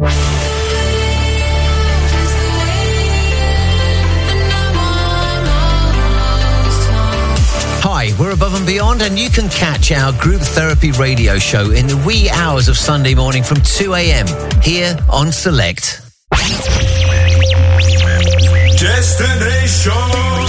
Hi, we're Above and Beyond, and you can catch our group therapy radio show in the wee hours of Sunday morning from 2 a.m. here on Select. Destination.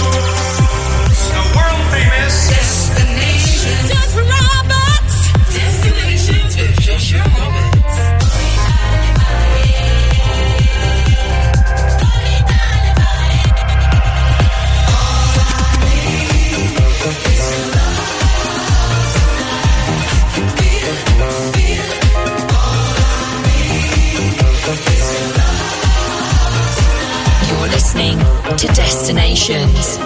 Destinations.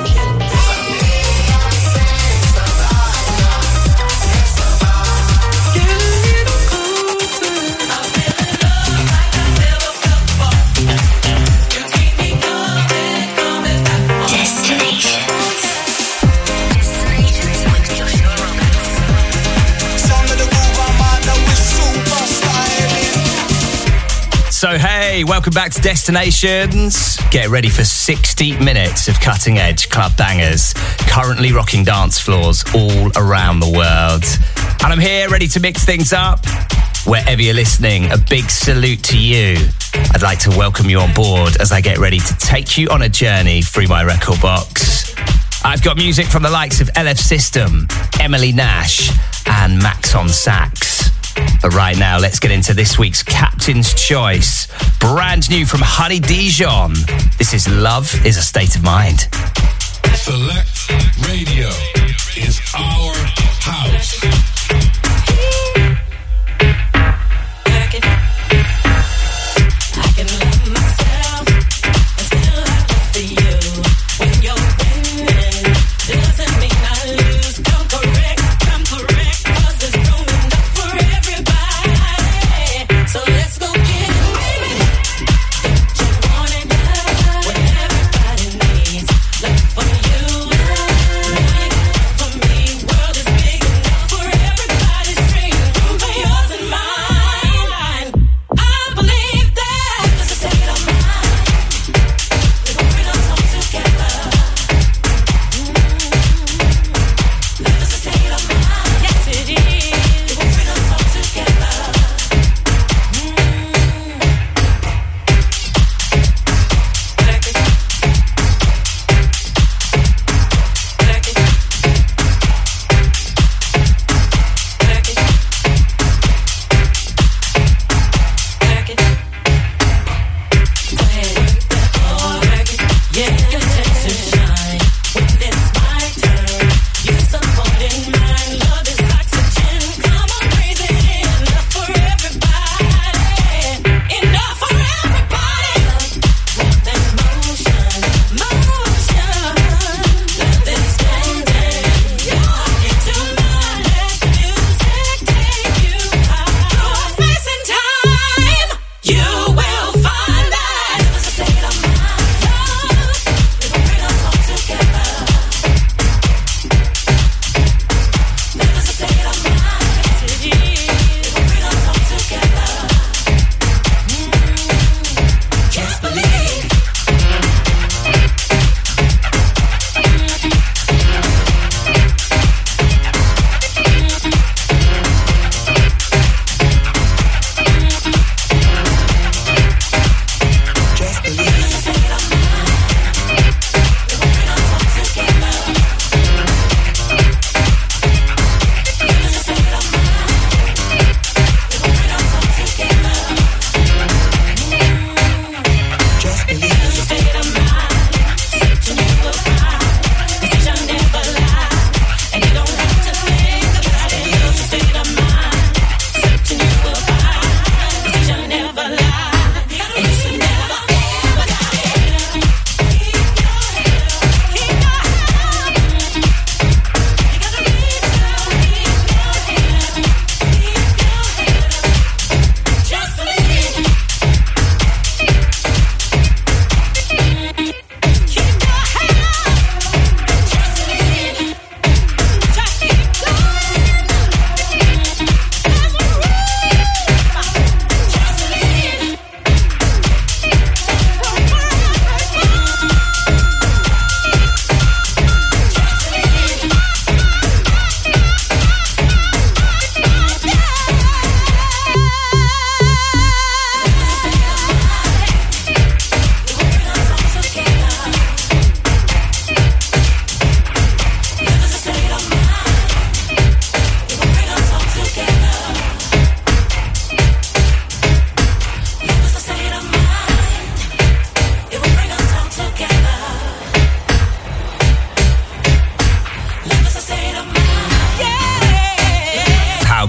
So, hey, welcome back to Destinations. Get ready for 60 minutes of cutting edge club bangers, currently rocking dance floors all around the world. And I'm here ready to mix things up. Wherever you're listening, a big salute to you. I'd like to welcome you on board as I get ready to take you on a journey through my record box. I've got music from the likes of LF System, Emily Nash, and Max on sax. But right now, let's get into this week's Captain's Choice. Brand new from Honey Dijon. This is Love is a State of Mind. Select Radio is our house.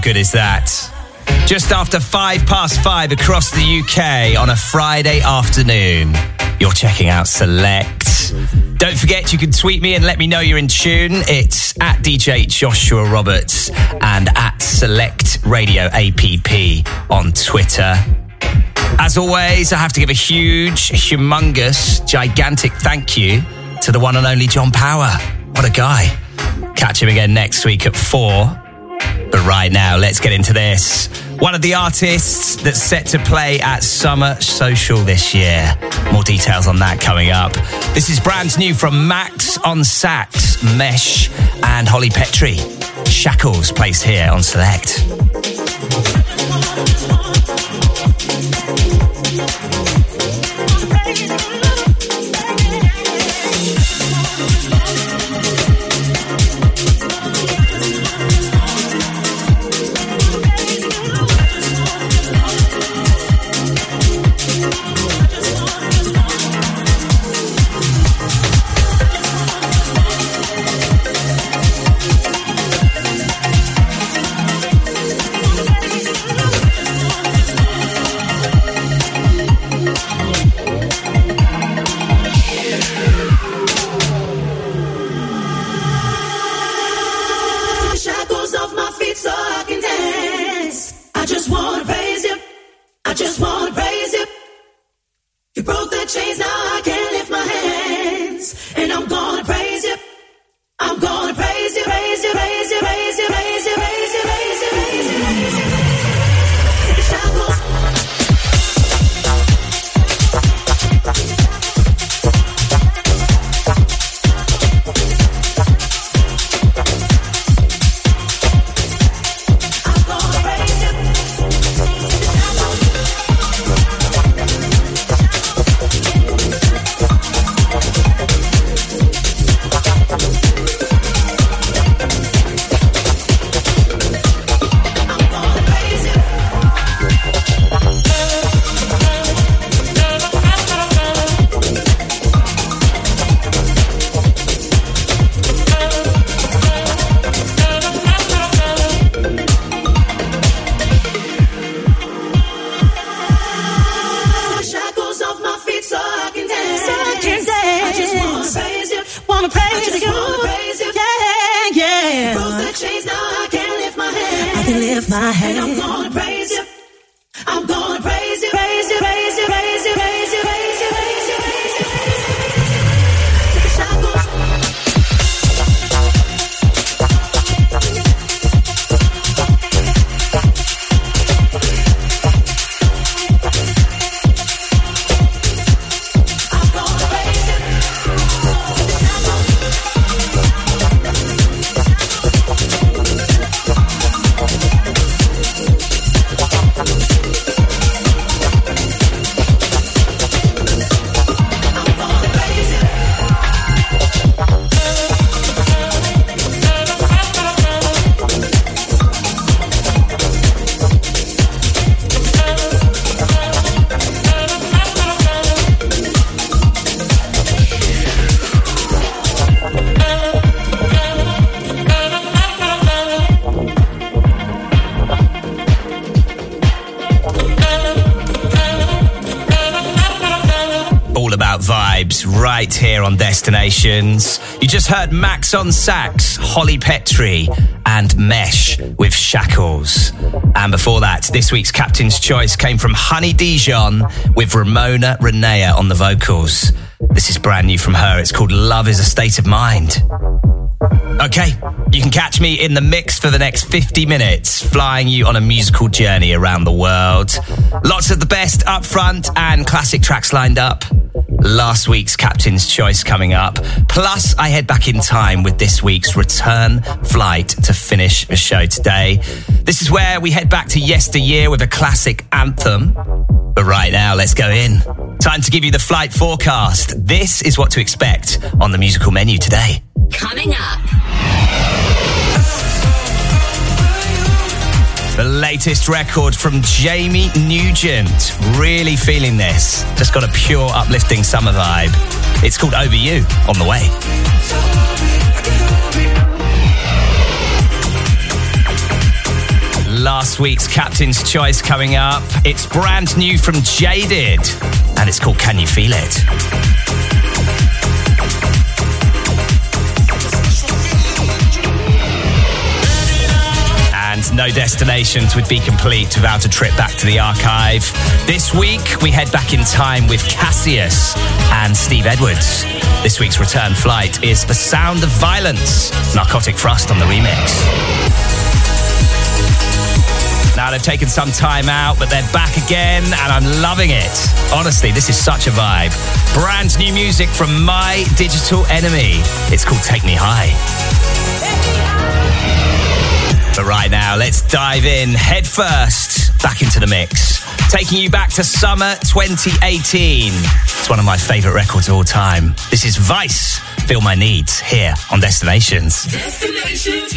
Good is that? Just after five past five across the UK on a Friday afternoon. You're checking out Select. Don't forget, you can tweet me and let me know you're in tune. It's at DJ Joshua Roberts and at Select Radio APP on Twitter. As always, I have to give a huge, humongous, gigantic thank you to the one and only John Power. What a guy. Catch him again next week at four. But right now, let's get into this. One of the artists that's set to play at Summer Social this year. More details on that coming up. This is brand new from Max on Sax, Mesh, and Holly Petrie. Shackles placed here on Select. I just wanna praise you. You broke the chains now. Destinations. You just heard Max on sax, Holly Petrie, and Mesh with Shackles. And before that, this week's Captain's Choice came from Honey Dijon with Ramona Renea on the vocals. This is brand new from her. It's called Love is a State of Mind. Okay, you can catch me in the mix for the next 50 minutes, flying you on a musical journey around the world. Lots of the best up front and classic tracks lined up last week's Captain's Choice coming up. Plus, I head back in time with this week's return flight to finish the show today. This is where we head back to yesteryear with a classic anthem. But right now, let's go in. Time to give you the flight forecast. This is what to expect on the musical menu today. Coming up. The latest record from Jamie Nugent. Really feeling this. Just got a pure uplifting summer vibe. It's called Over You on the way. last week's Captain's Choice coming up. It's brand new from Jaded, and it's called Can You Feel It? No destinations would be complete without a trip back to the archive. This week, we head back in time with Cassius and Steve Edwards. This week's return flight is The Sound of Violence, Narcotic Frost on the remix. Now they've taken some time out, but they're back again, and I'm loving it. Honestly, this is such a vibe. Brand new music from My Digital Enemy. It's called Take Me High. But right now, let's dive in head first back into the mix. Taking you back to summer 2018. It's one of my favourite records of all time. This is Weiss, Feel My Needs, here on Destinations. Destinations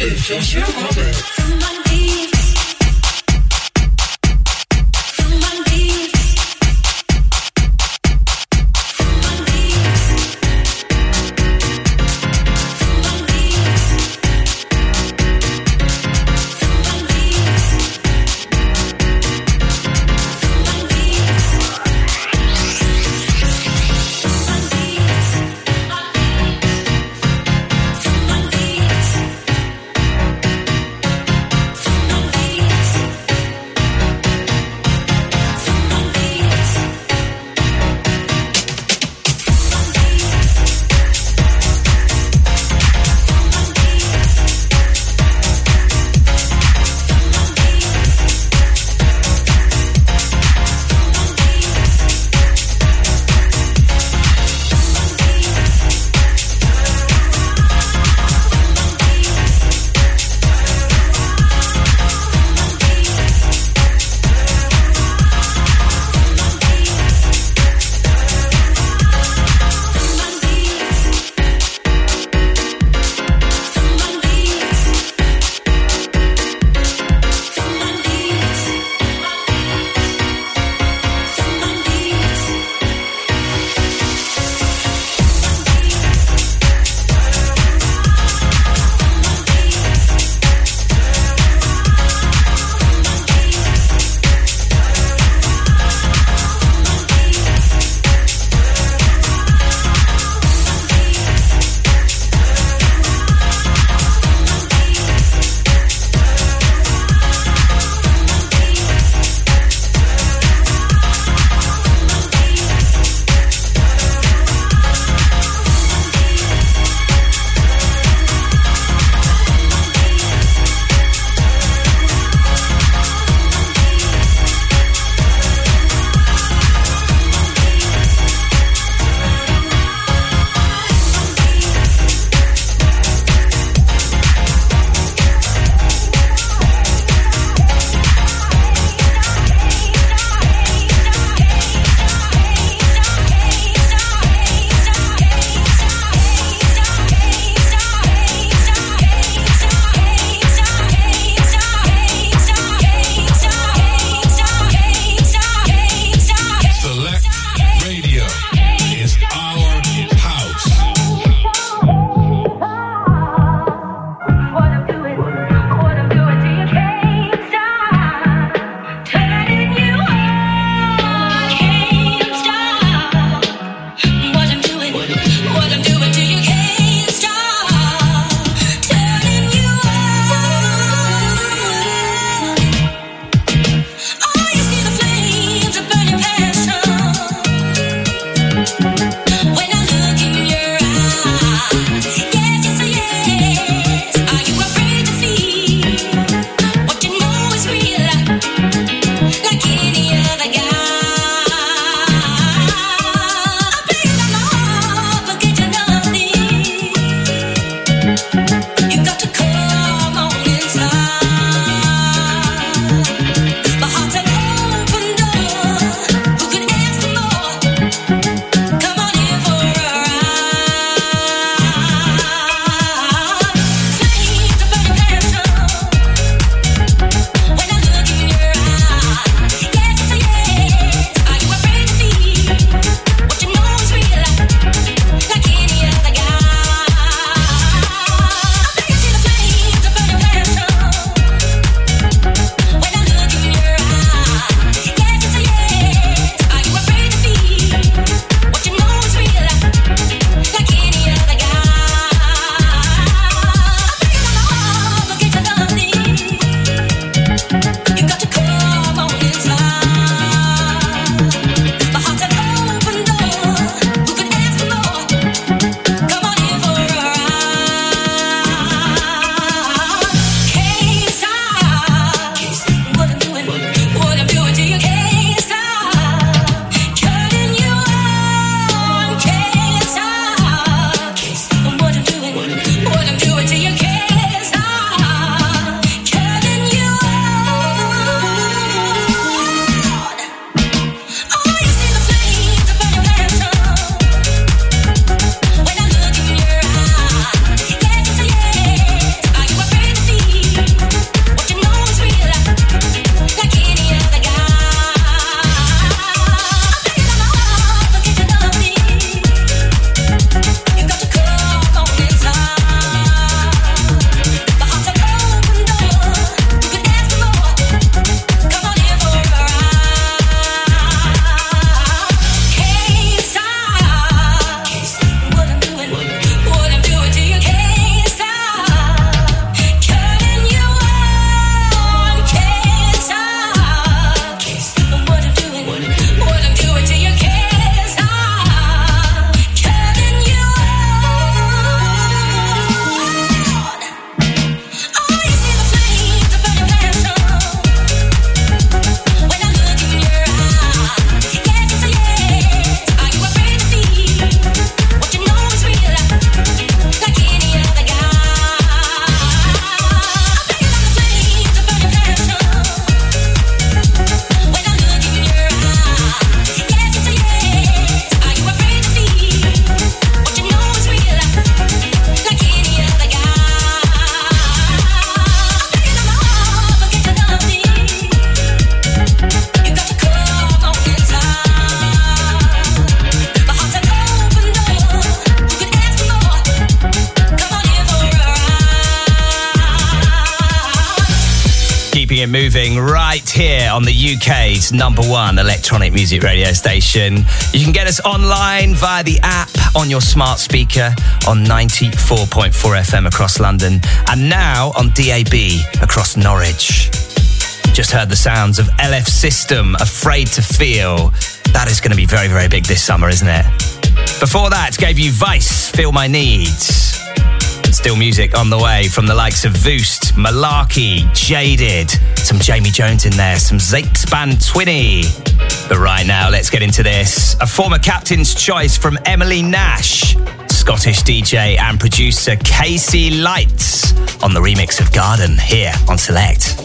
keeping it moving right here on the UK's number one electronic music radio station. You can get us online via the app on your smart speaker on 94.4 FM across London and now on DAB across Norwich. Just heard the sounds of LF System, Afraid to Feel. That is going to be very, very big this summer, isn't it? Before that, gave you Weiss, Feel My Needs. Still music on the way from the likes of Voost, Malarkey, Jaded, some Jamie Jones in there, some Zakespan Twinny. But right now, let's get into this. A former captain's choice from Emily Nash, Scottish DJ and producer KC Lights on the remix of Garden here on Select.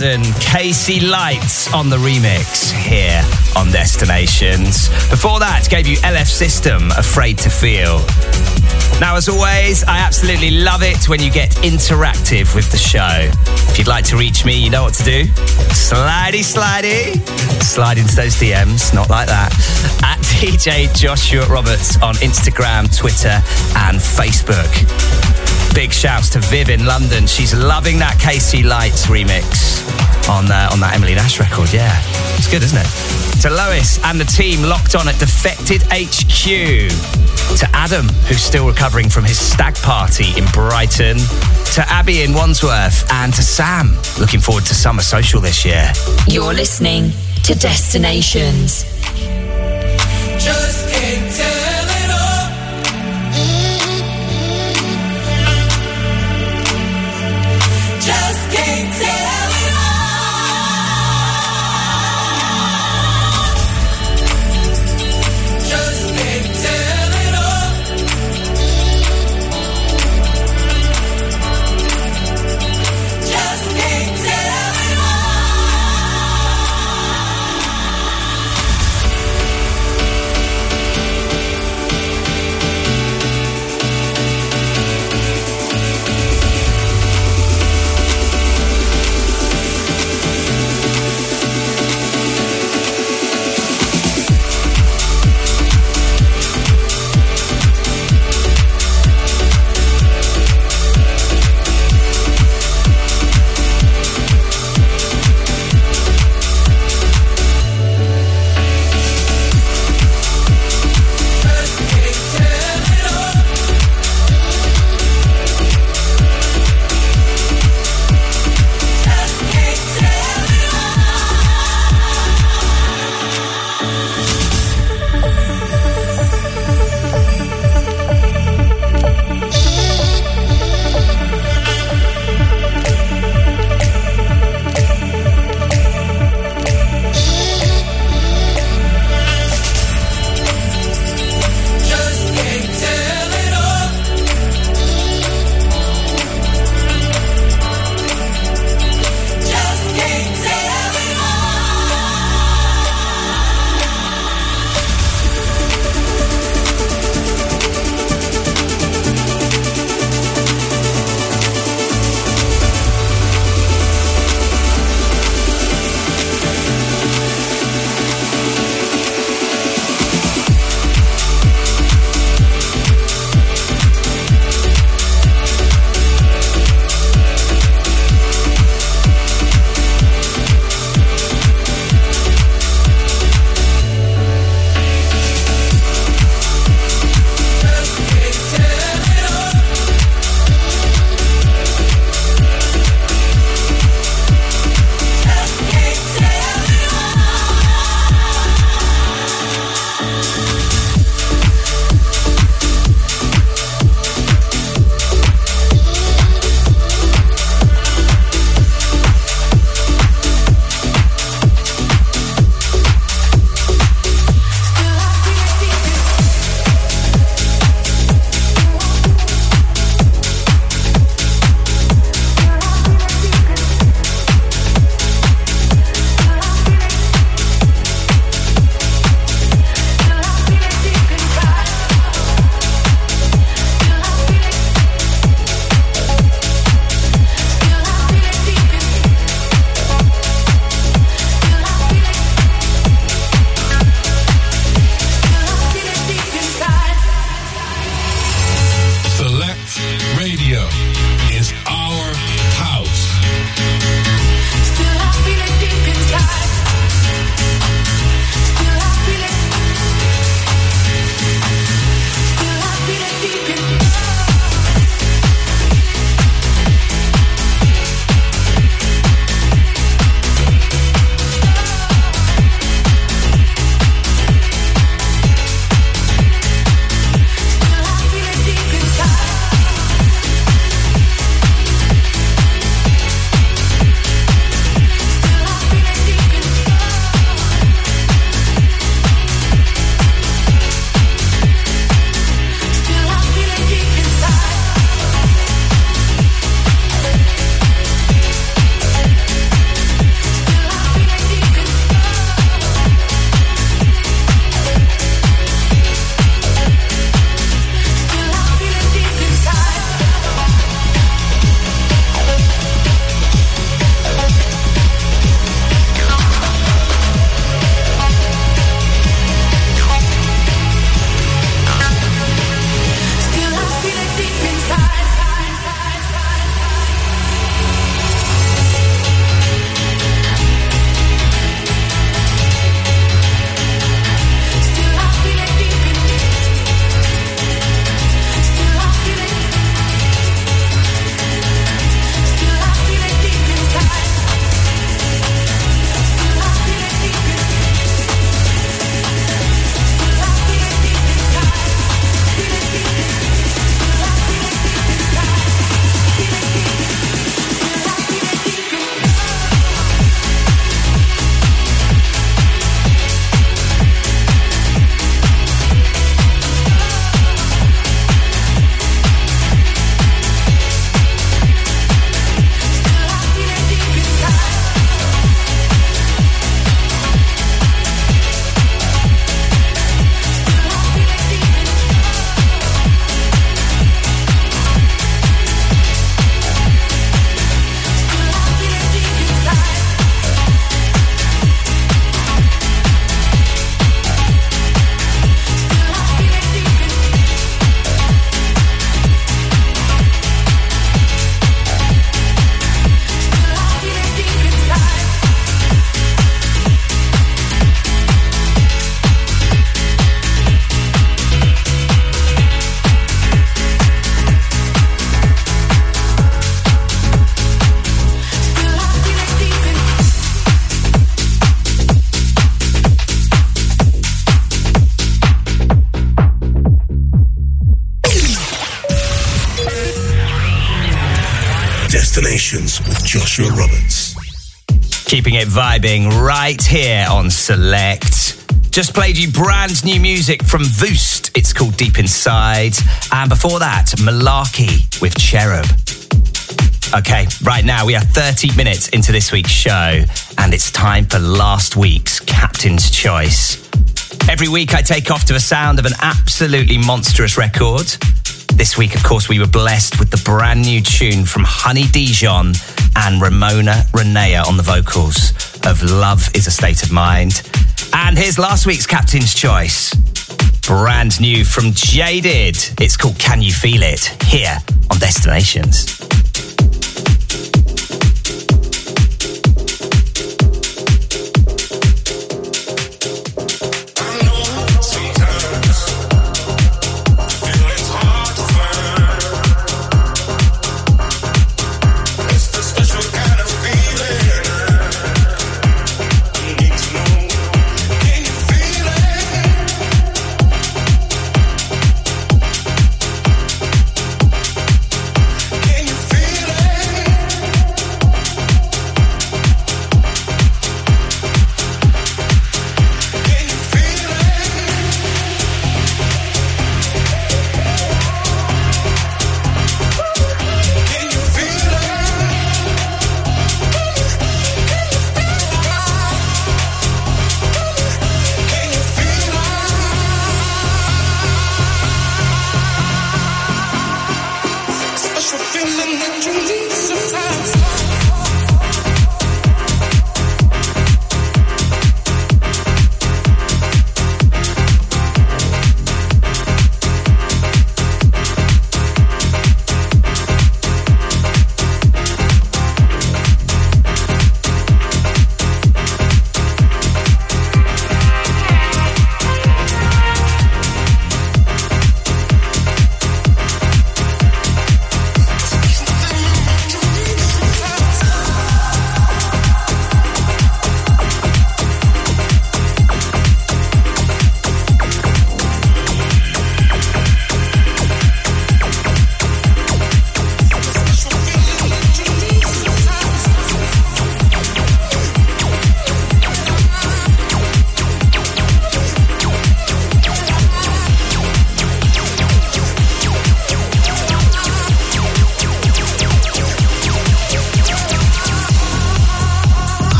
Garden, KC Lights on the remix here on Destinations. Before that, gave you LF System, Afraid to Feel. Now, as always, I absolutely love it when you get interactive with the show. If you'd like to reach me, you know what to do. Slidey, slidey. Slide into those DMs, not like that. At DJ Joshua Roberts on Instagram, Twitter, and Facebook. Big shouts to Viv in London. She's loving that KC Lights remix on uh, on that Emily Nash record. Yeah, it's good, isn't it? To Lois and the team locked on at Defected HQ. To Adam, who's still recovering from his stag party in Brighton. To Abby in Wandsworth, and to Sam, looking forward to summer social this year. You're listening to Destinations. Keeping it vibing right here on Select. Just played you brand new music from Voost. It's called Deep Inside. And before that, Malarkey with Cherub. Okay, right now we are 30 minutes into this week's show, and it's time for last week's Captain's Choice. Every week I take off to the sound of an absolutely monstrous record. This week, of course, we were blessed with the brand new tune from Honey Dijon and Ramona Renea on the vocals of Love is a State of Mind. And here's last week's Captain's Choice. Brand new from Jaded. It's called Can You Feel It? Here on Destinations.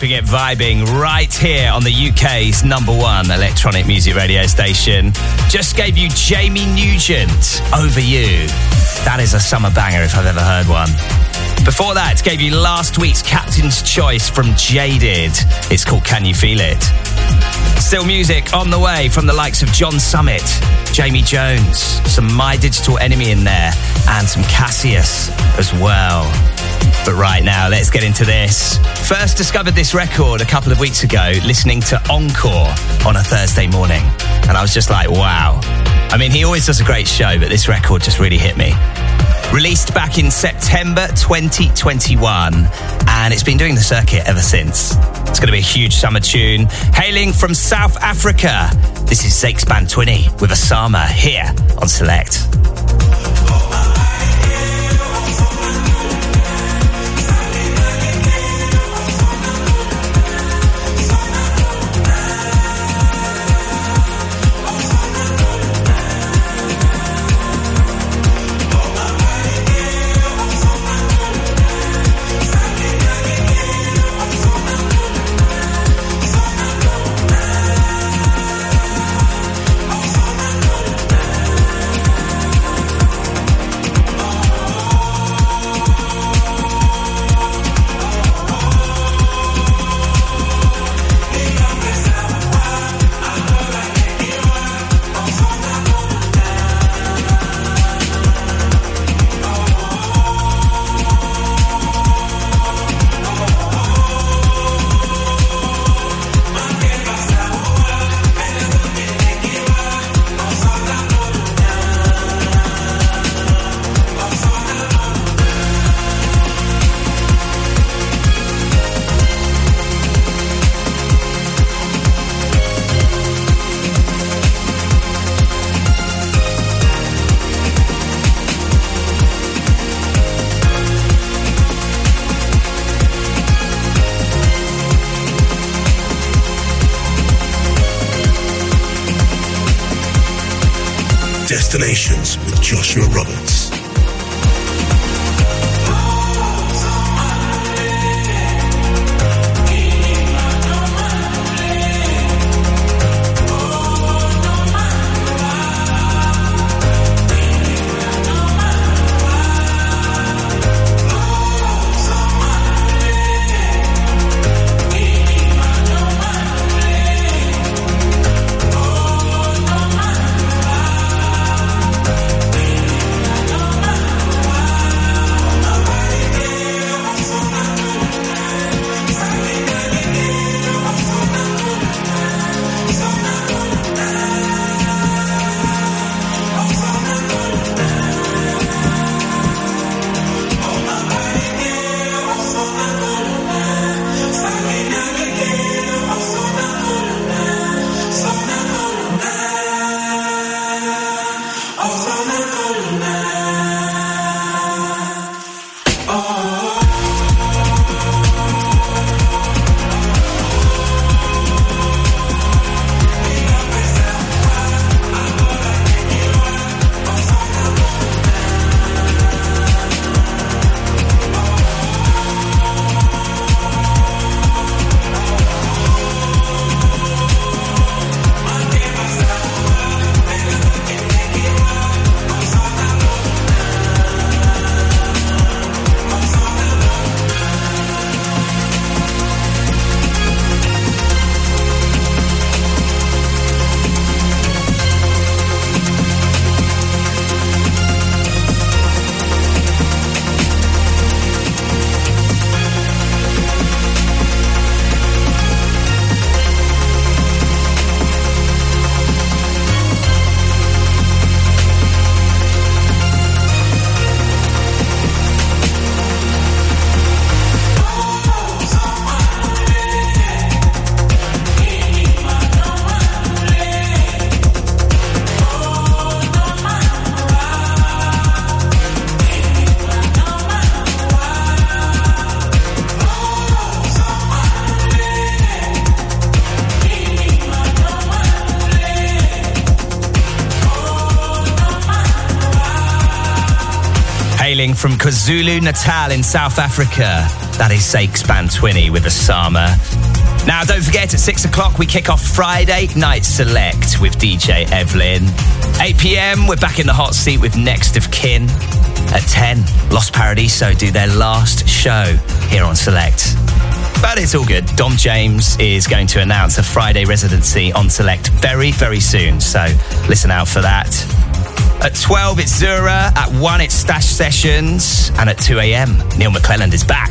Keeping it vibing right here on the UK's number one electronic music radio station. Just gave you Jamie Nugent, Over You. That is a summer banger if I've ever heard one. Before that, gave you last week's Captain's Choice from Jaded. It's called Can You Feel It? Still music on the way from the likes of John Summit, Jamie Jones, some My Digital Enemy in there, and some Cassius as well. But right now, let's get into this. First discovered this record a couple of weeks ago, listening to Encore on a Thursday morning. And I was just like, wow. I mean, he always does a great show, but this record just really hit me. Released back in September 2021, and it's been doing the circuit ever since. It's going to be a huge summer tune. Hailing from South Africa, this is Zakes Bantwini with Osama here on Select. Destinations with Joshua Roberts. KwaZulu Natal in South Africa. That is Zakes band Bantwini with Osama. Now, don't forget, at 6 o'clock, we kick off Friday Night Select with DJ Evelyn. 8 pm, we're back in the hot seat with Next of Kin. At 10, Lost Paradiso do their last show here on Select. But it's all good. Dom James is going to announce a Friday residency on Select very, very soon. So listen out for that. At 12, it's Zura. At 1, it's Stash Sessions. And at 2 a.m., Neil McClelland is back.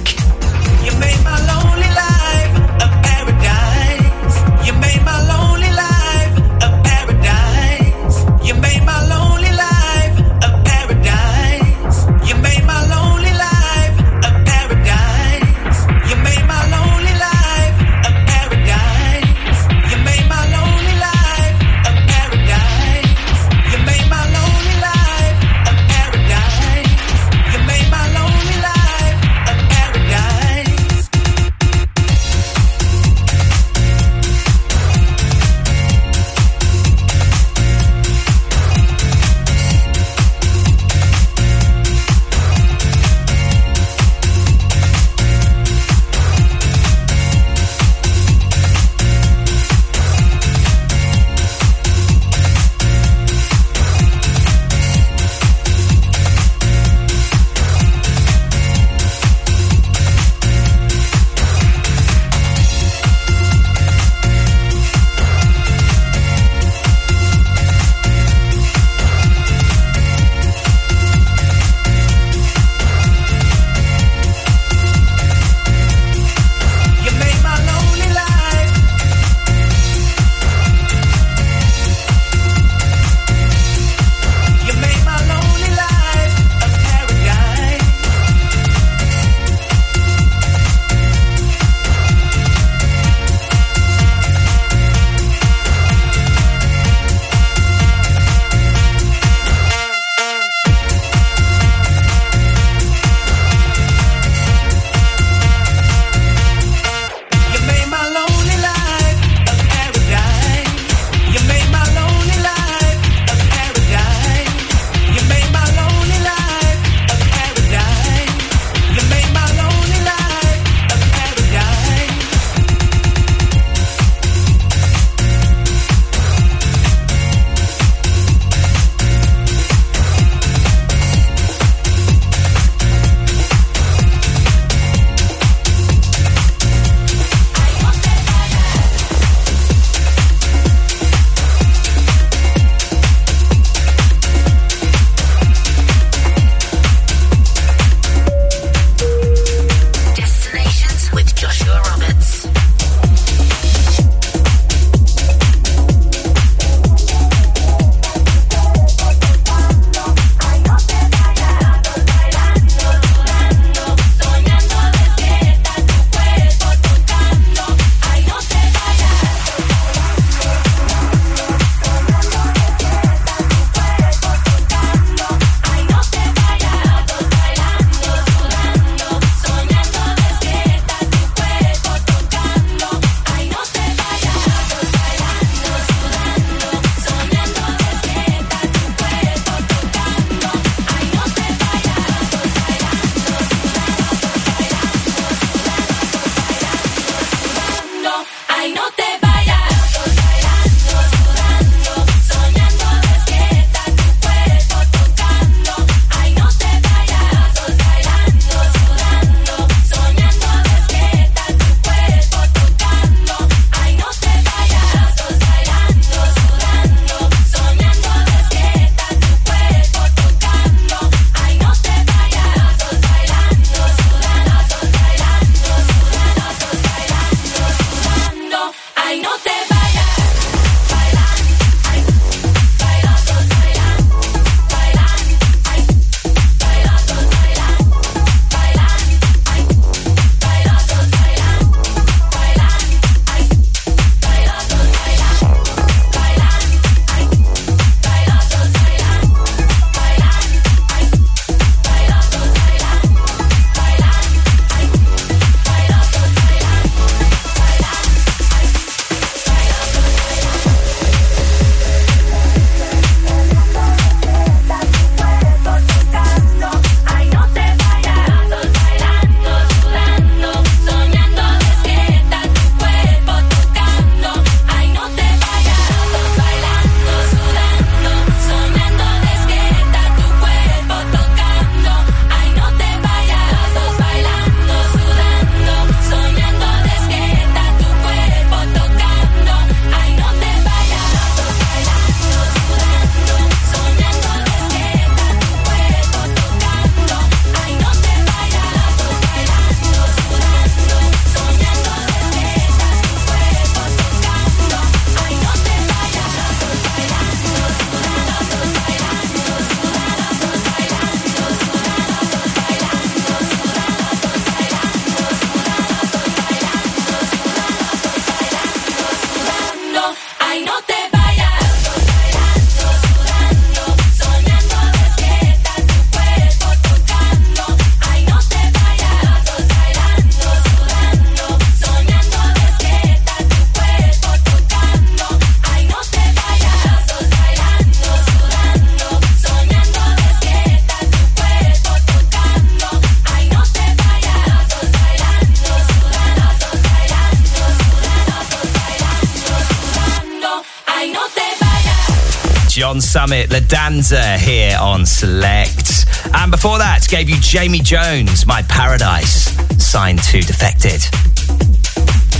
Summit, La Danza here on Select. And before that, gave you Jamie Jones, My Paradise, signed to Defected.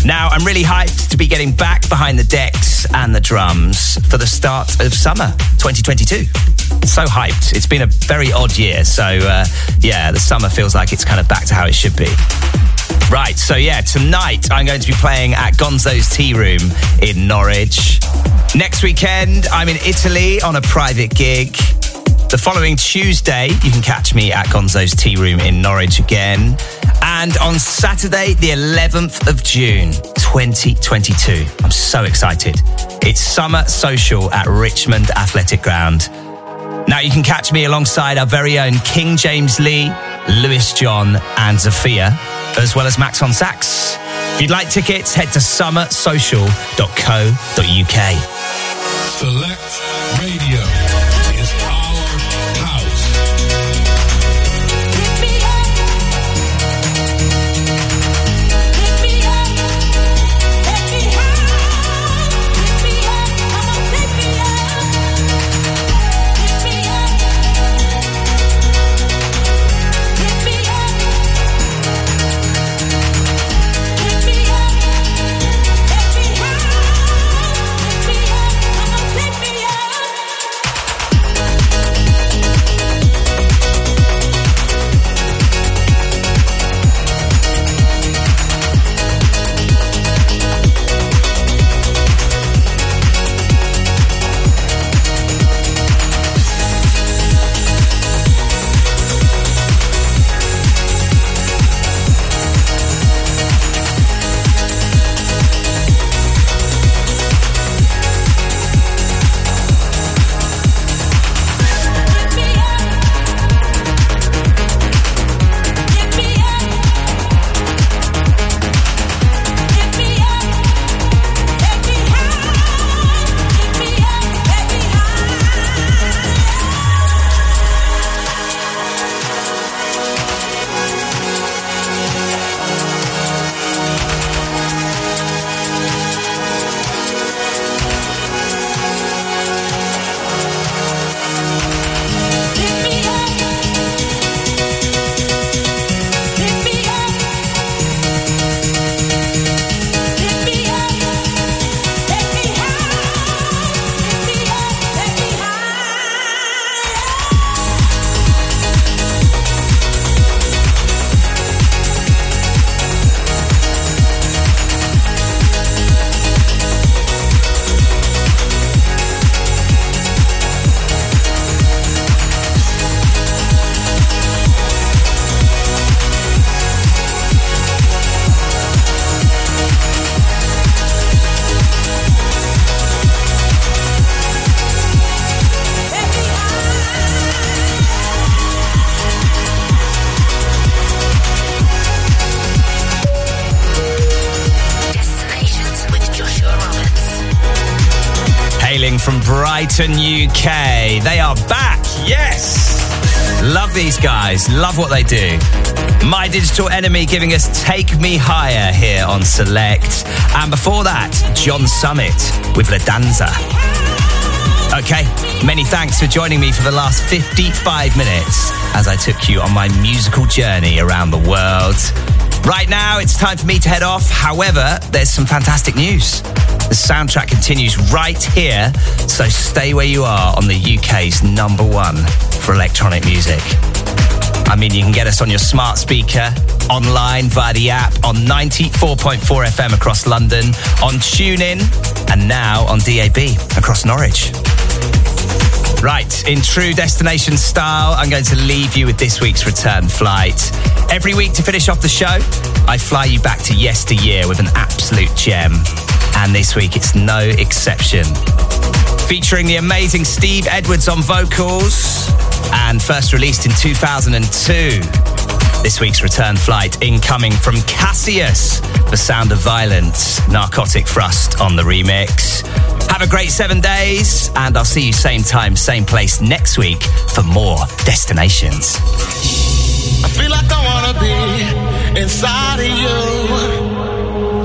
Now, I'm really hyped to be getting back behind the decks and the drums for the start of summer 2022. So hyped. It's been a very odd year. So, uh, yeah, the summer feels like it's kind of back to how it should be. Right, so yeah, tonight I'm going to be playing at Gonzo's Tea Room in Norwich. Next weekend, I'm in Italy on a private gig. The following Tuesday, you can catch me at Gonzo's Tea Room in Norwich again. And on Saturday, the 11th of June, 2022. I'm so excited. It's Summer Social at Richmond Athletic Ground. Now you can catch me alongside our very own King James Lee, Lewis John, and Zafia, as well as Max on Sax. If you'd like tickets, head to summersocial.co.uk. Select Radio UK. They are back, yes! Love these guys, love what they do. My Digital Enemy giving us Take Me Higher here on Select. And before that, John Summit with La Danza. Okay, many thanks for joining me for the last 55 minutes as I took you on my musical journey around the world. Right now, it's time for me to head off. However, there's some fantastic news. The soundtrack continues right here, so stay where you are on the UK's number one for electronic music. I mean, you can get us on your smart speaker, online via the app, on 94.4 FM across London, on TuneIn, and now on DAB across Norwich. Right, in true destination style, I'm going to leave you with this week's return flight. Every week to finish off the show, I fly you back to yesteryear with an absolute gem. And this week it's no exception. Featuring the amazing Steve Edwards on vocals and first released in 2002. This week's return flight incoming from Cassius, The Sound of Violence, Narcotic Thrust on the remix. Have a great seven days, and I'll see you same time, same place next week for more destinations. I feel like I wanna be inside of you